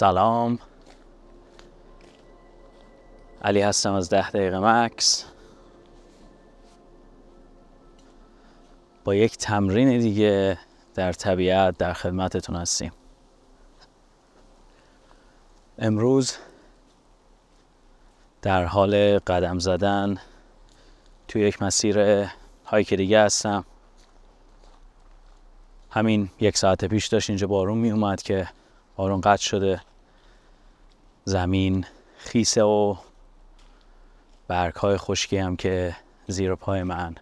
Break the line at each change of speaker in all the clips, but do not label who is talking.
سلام. علی هستم از ده دقیقه مکس. با یک تمرین دیگه در طبیعت در خدمتتون هستیم. امروز در حال قدم زدن توی یک مسیر هایک دیگه هستم. همین یک ساعت پیش داشت اینجا بارون می اومد که بارون قطع شده. زمین خیسه و برگ های خشکی هم که زیر پای من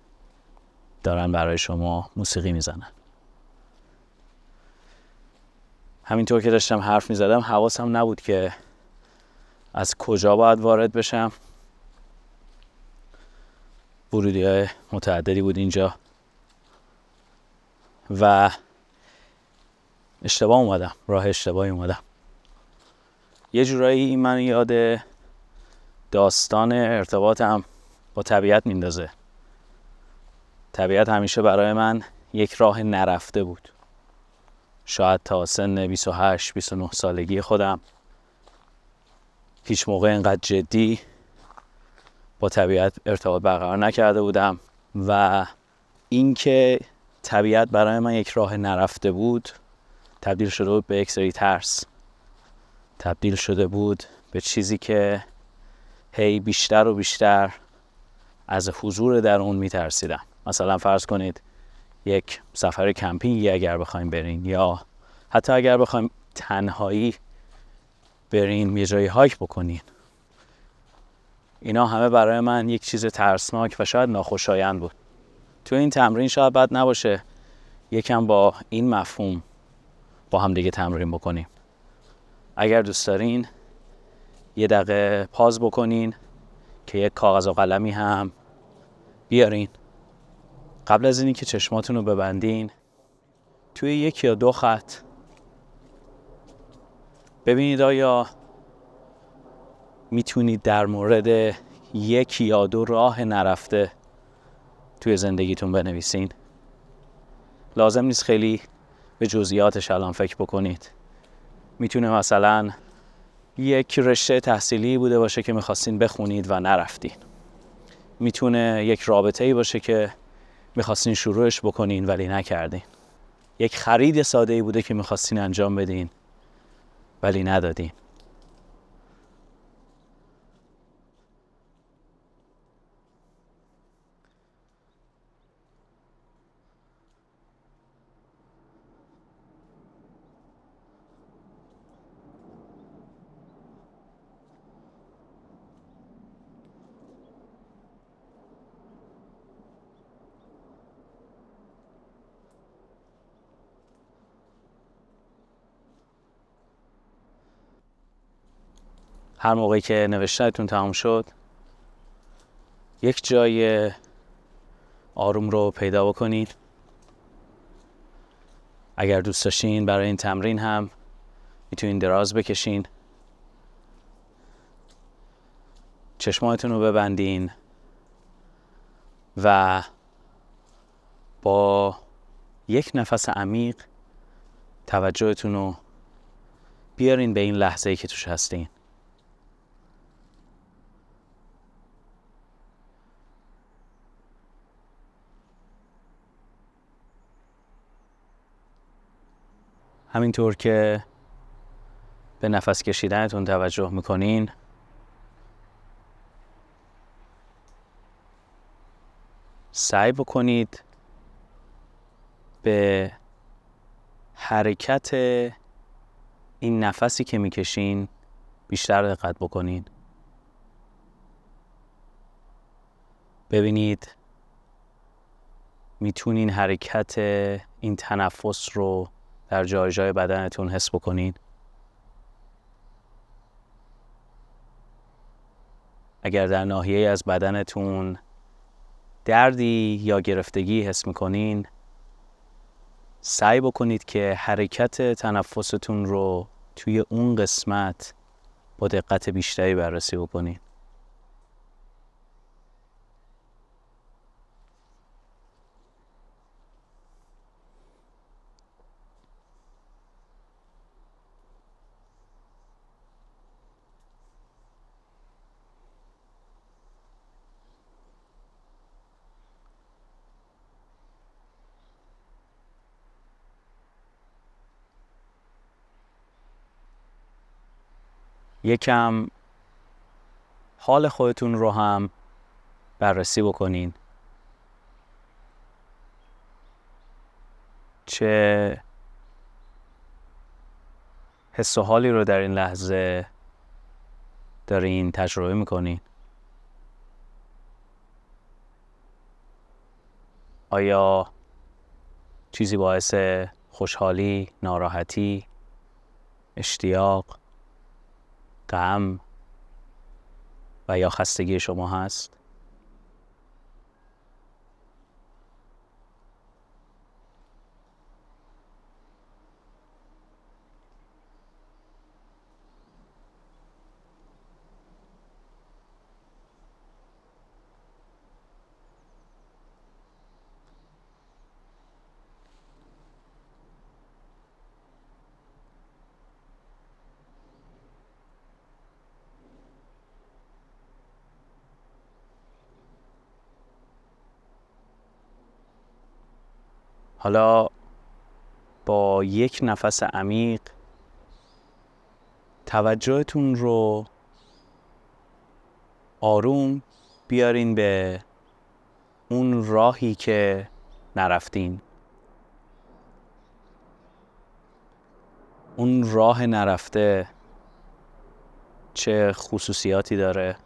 دارن برای شما موسیقی می‌زنن. همینطور که داشتم حرف می‌زدم حواسم نبود که از کجا باید وارد بشم. ورودی های متعددی بود اینجا. و اشتباه اومدم راه اشتباهی اومدم. یه جورایی من یاد داستان ارتباطم با طبیعت میندازه. طبیعت همیشه برای من یک راه نرفته بود. شاید تا سن 28 29 سالگی خودم. هیچ موقع اینقدر جدی با طبیعت ارتباط برقرار نکرده بودم و اینکه طبیعت برای من یک راه نرفته بود تبدیل شده بود به یک سری ترس. تبدیل شده بود به چیزی که هی بیشتر و بیشتر از حضور در اون میترسیدم. مثلا فرض کنید یک سفر کمپینگی اگر بخوایم برین یا حتی اگر بخوایم تنهایی برین یه جایی هایک بکنین. اینا همه برای من یک چیز ترسناک و شاید ناخوشایند بود. تو این تمرین شاید بد نباشه. یکم با این مفهوم با هم دیگه تمرین بکنیم. اگر دوست دارین یه دقیقه پاز بکنین که یک کاغذ و قلمی هم بیارین. قبل از اینی که چشماتون رو ببندین توی یک یا دو خط ببینید آیا می‌تونید در مورد یک یا دو راه نرفته توی زندگیتون بنویسین. لازم نیست خیلی به جزئیاتش الان فکر بکنید. می‌تونه مثلا یک رشته تحصیلی بوده باشه که می‌خواستین بخونید و نرفتین. می‌تونه یک رابطه ای باشه که می‌خواستین شروعش بکنین ولی نکردین. یک خرید ساده ای بوده که می‌خواستین انجام بدین ولی ندادین. هر موقعی که نوشتهتون تمام شد یک جای آروم رو پیدا بکنید. اگر دوست داشتین برای این تمرین هم می‌تونین دراز بکشین. چشماتون رو ببندین و با یک نفس عمیق توجهتون رو بیارین به این لحظه ای که توش هستین. همینطور که به نفس کشیدنتون توجه می‌کنین. سعی بکنید به حرکت این نفسی که می‌کشین بیشتر دقت بکنین ببینید می‌تونین حرکت این تنفس رو در جای جای بدنتون حس بکنید اگر در ناحیه از بدنتون دردی یا گرفتگی حس می‌کنین سعی بکنید که حرکت تنفستون رو توی اون قسمت با دقت بیشتری بررسی بکنید یکم حال خودتون رو هم بررسی بکنین. چه حس و حالی رو در این لحظه دارین تجربه می‌کنین؟ آیا چیزی باعث خوشحالی، ناراحتی، اشتیاق، غم و یا خستگی شما هست؟ حالا با یک نفس عمیق توجهتون رو آروم بیارین به اون راهی که نرفتین. اون راه نرفته چه خصوصیاتی داره؟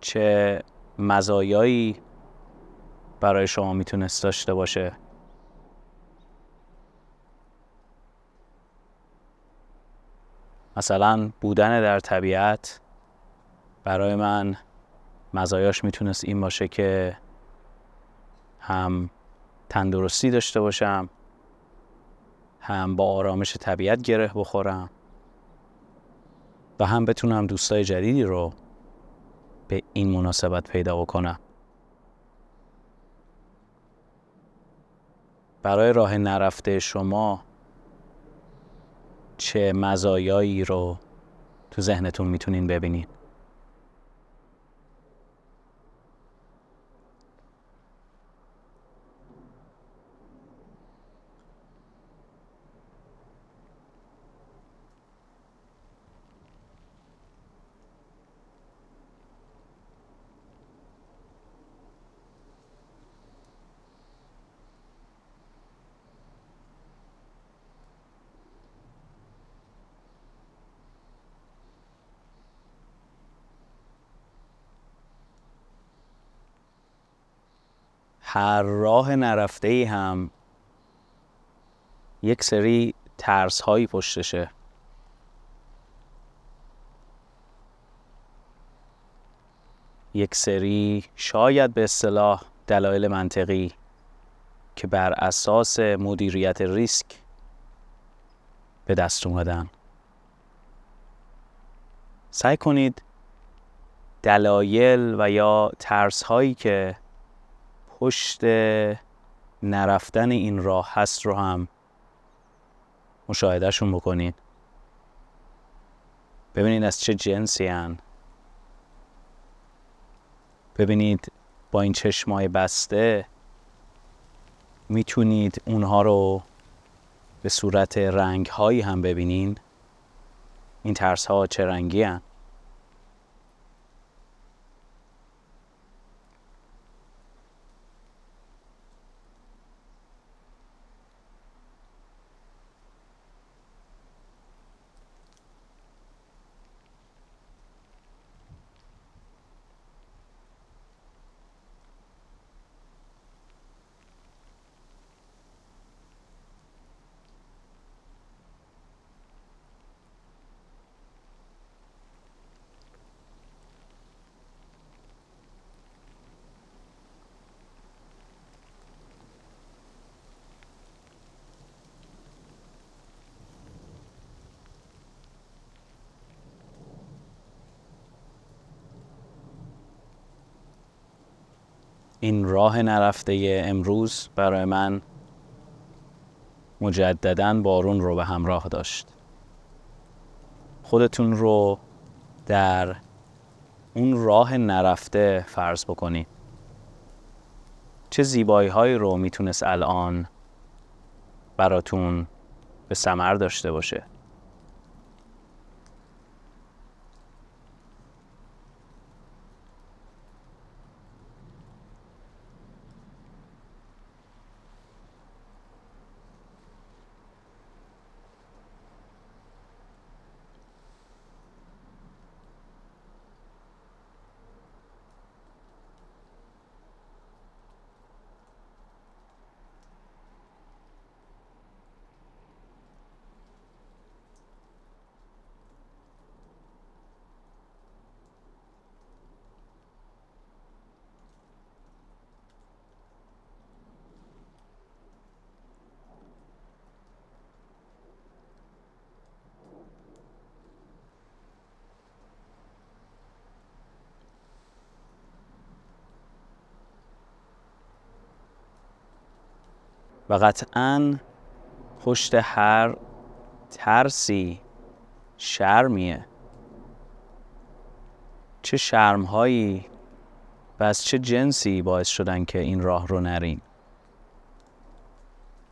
چه مزایایی برای شما می‌تونست داشته باشه؟ مثلا بودن در طبیعت برای من مزایاش می‌تونست این باشه که هم تندرستی داشته باشم هم با آرامش طبیعت گره بخورم و هم بتونم دوستای جدیدی رو به این مناسبت پیدا بکنم. برای راه نرفته شما چه مزایایی رو تو ذهنتون می‌تونین ببینین. هر راه نرفته ای هم یک سری ترس هایی پشتشه. یک سری شاید به اصطلاح دلایل منطقی که بر اساس مدیریت ریسک به دست اومدن. سعی کنید دلایل و یا ترس هایی که پشت نرفتن این راه هست رو هم مشاهدهشون بکنین ببینید از چه جنسی هن. ببینید با این چشمای بسته می‌تونید اونها رو به صورت رنگ هایی هم ببینین این ترس ها چه رنگی هن. این راه نرفته امروز برای من مجددا بارون رو به همراه داشت. خودتون رو در اون راه نرفته فرض بکنید. چه زیبایی هایی رو می‌تونست الان براتون به سمر داشته باشه. و قطعا پشت هر ترسی شرمیه. چه شرمهایی و از چه جنسی باعث شدن که این راه رو نریم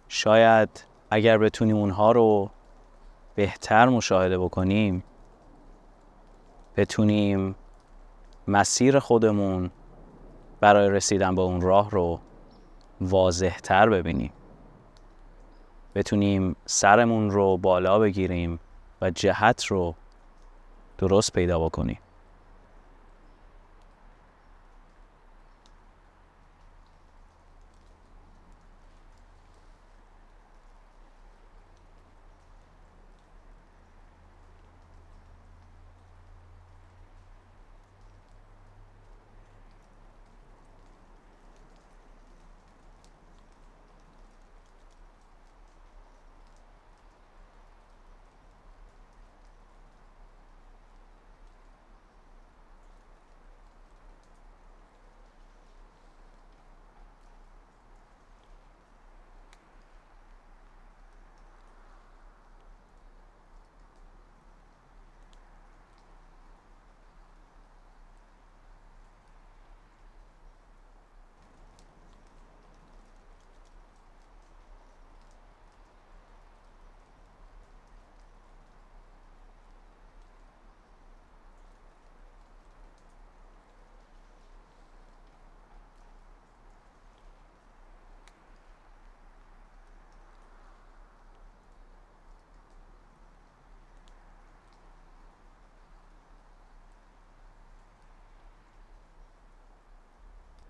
شاید اگر بتونیم اونها رو بهتر مشاهده بکنیم بتونیم مسیر خودمون برای رسیدن به اون راه رو واضح تر ببینیم. بتونیم سرمون رو بالا بگیریم و جهت رو درست پیدا بکنیم.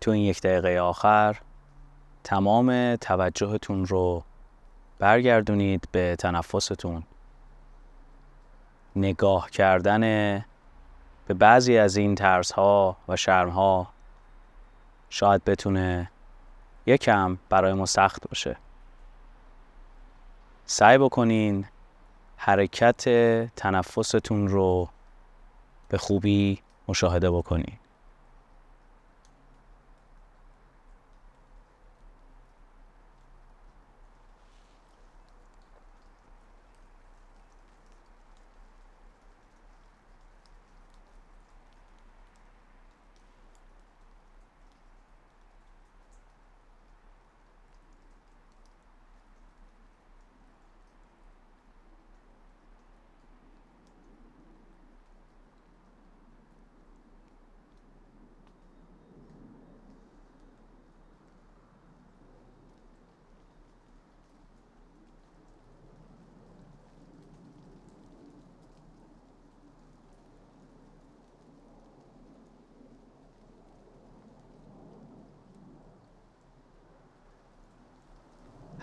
تو این یک دقیقه آخر تمام توجهتون رو برگردونید به تنفستون. نگاه کردن به بعضی از این ترس ها و شرم ها شاید بتونه یکم برای ما سخت باشه. سعی بکنین حرکت تنفستون رو به خوبی مشاهده بکنین.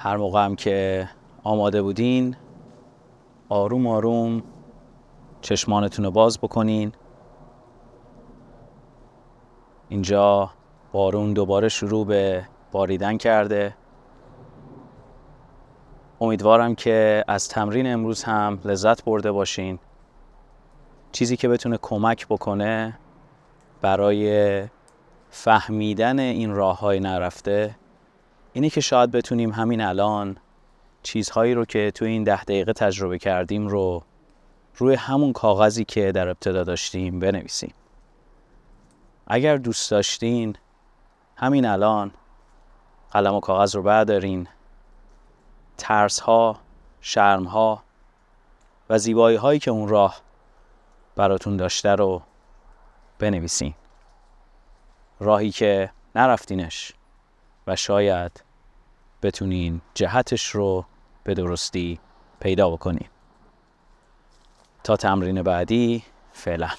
هر موقع هم که آماده بودین آروم آروم چشمانتون رو باز بکنین. اینجا بارون دوباره شروع به باریدن کرده. امیدوارم که از تمرین امروز هم لذت برده باشین. چیزی که بتونه کمک بکنه برای فهمیدن این راه های نرفته اینه که شاید بتونیم همین الان چیزهایی رو که تو این ده دقیقه تجربه کردیم رو روی همون کاغذی که در ابتدا داشتیم بنویسیم. اگر دوست داشتین همین الان قلم و کاغذ رو بردارین. ترس ها شرم ها و زیبایی هایی که اون راه براتون داشته رو بنویسین. راهی که نرفتینش و شاید بتونین جهتش رو به درستی پیدا بکنین. تا تمرین بعدی فعلا.